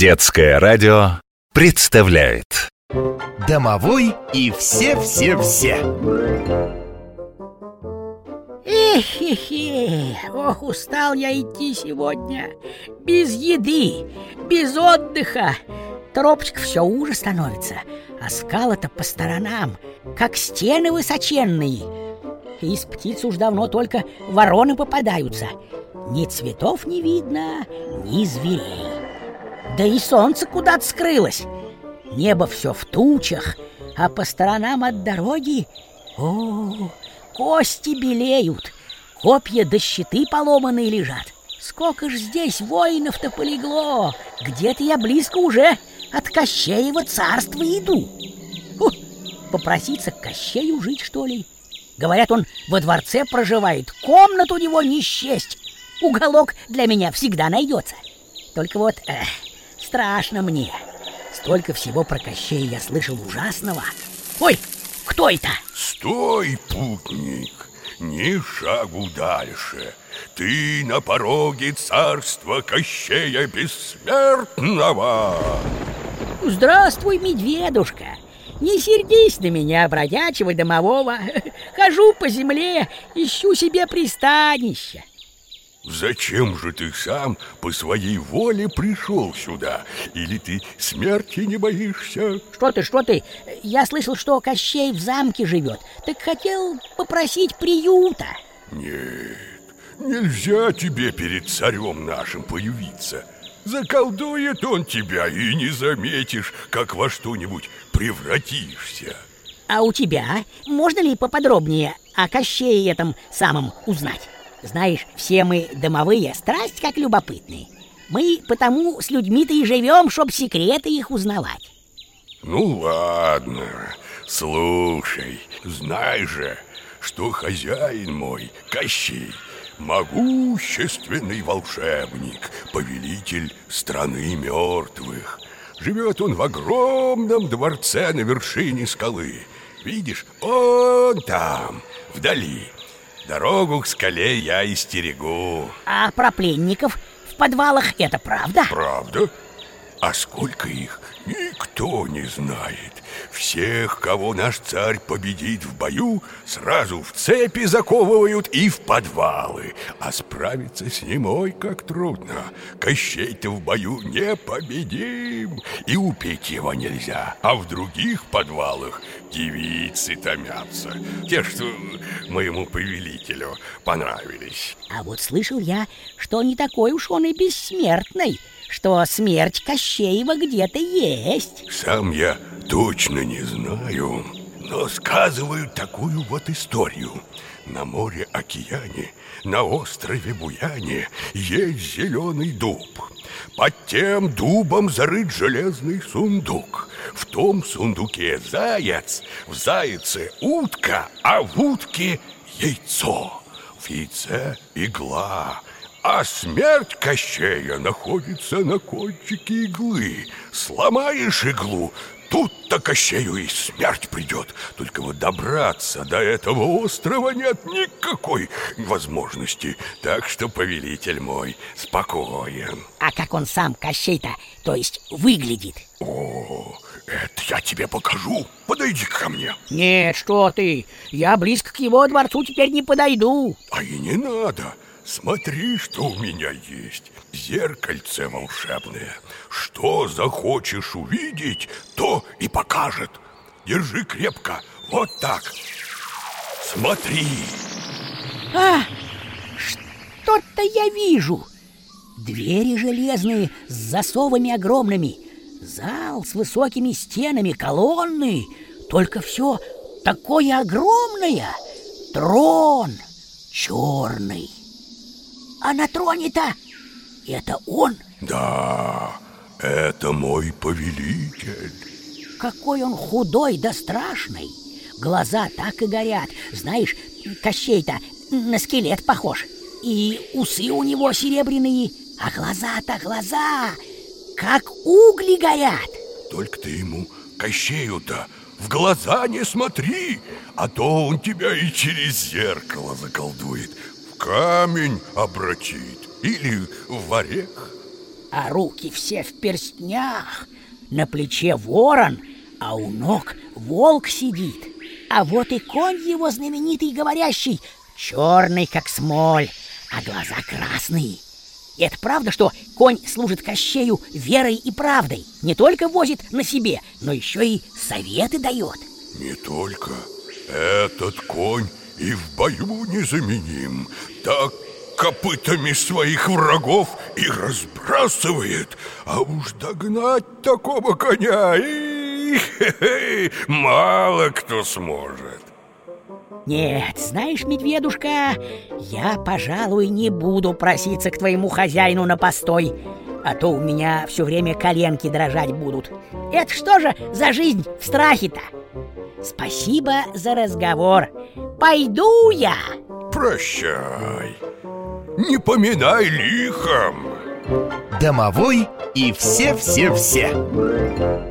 Детское радио представляет. Домовой и все-все-все. Эхе-хе, ох, устал я идти сегодня. Без еды, без отдыха. Тропочка все уже становится А скалы-то по сторонам, как стены высоченные. Из птиц уж давно только вороны попадаются. Ни цветов не видно, ни зверей Да и солнце куда-то скрылось Небо все в тучах, а по сторонам от дороги О, кости белеют, копья до щиты поломанные лежат. Сколько ж здесь воинов-то полегло! Где-то я близко уже от Кощеева царства иду. Фу, попроситься к Кощею жить, что ли? Говорят, он во дворце проживает, комнат у него не счесть. Уголок для меня всегда найдется. Только вот эх, страшно мне. Столько всего про Кощея я слышал ужасного. Ой, кто это? Стой, путник, ни шагу дальше. Ты на пороге царства Кощея Бессмертного. Здравствуй, медведушка. Не сердись на меня, бродячего домового. Хожу по земле, ищу себе пристанище. Зачем же ты сам по своей воле пришел сюда? Или ты смерти не боишься? Что ты, что ты? Я слышал, что Кощей в замке живет. Так хотел попросить приюта. Нет, нельзя тебе перед царем нашим появиться. Заколдует он тебя, и не заметишь, как во что-нибудь превратишься. А у тебя можно ли поподробнее о Кощее этом самом узнать? Знаешь, все мы домовые, страсть как любопытные. Мы потому с людьми-то и живем, чтоб секреты их узнавать. Ну ладно, слушай, знай же, что хозяин мой, Кощей, могущественный волшебник, повелитель страны мертвых. Живет он в огромном дворце на вершине скалы. Видишь, он там, вдали, Дорогу к скале я истерегу А про пленников в подвалах это правда? Правда? А сколько их, никто не знает Всех, кого наш царь победит в бою Сразу в цепи заковывают и в подвалы. А справиться с ним, ой, как трудно. Кощей-то в бою не победим И упить его нельзя. А в других подвалах девицы томятся. Те, что моему повелителю понравились. А вот слышал я, что не такой уж он и бессмертный Что смерть Кощеева где-то есть. Сам я точно не знаю Но сказывают такую вот историю. На море-океане, на острове Буяне Есть зеленый дуб. Под тем дубом зарыт железный сундук. В том сундуке заяц, в зайце утка, а в утке яйцо. В яйце игла, а смерть Кощея находится на кончике иглы. Сломаешь иглу, Тут-то Кощею и смерть придет. Только вот добраться до этого острова нет никакой возможности. Так что, повелитель мой, спокоен. А как он сам, Кощей-то, то есть выглядит? О, это я тебе покажу. Подойди ко мне. Нет, что ты, я близко к его дворцу теперь не подойду. А и не надо Смотри, что у меня есть. Зеркальце волшебное. Что захочешь увидеть, то и покажет. Держи крепко, вот так. Смотри. А, что-то я вижу. Двери железные с засовами огромными. Зал с высокими стенами, колонны. Только все такое огромное. Трон черный а на троне-то это он? Да, это мой повелитель. Какой он худой да страшный. Глаза так и горят. Знаешь, Кощей-то на скелет похож. И усы у него серебряные. А глаза-то глаза Как угли горят. Только ты ему, Кощею-то, в глаза не смотри А то он тебя и через зеркало заколдует камень обратит или в орех. а руки все в перстнях. На плече ворон, а у ног волк сидит. А вот и конь его знаменитый говорящий, черный, как смоль, а глаза красные. Это правда, что конь служит Кощею верой и правдой? Не только возит на себе, но еще и советы дает. Не только. Этот конь и в бою незаменим. Так копытами своих врагов и разбрасывает. А уж догнать такого коня и мало кто сможет. Нет, знаешь, медведушка, я, пожалуй, не буду проситься к твоему хозяину на постой, а то у меня все время коленки дрожать будут. Это что же за жизнь в страхе-то? Спасибо за разговор. Пойду я. Прощай. Не поминай лихом. Домовой и все-все-все.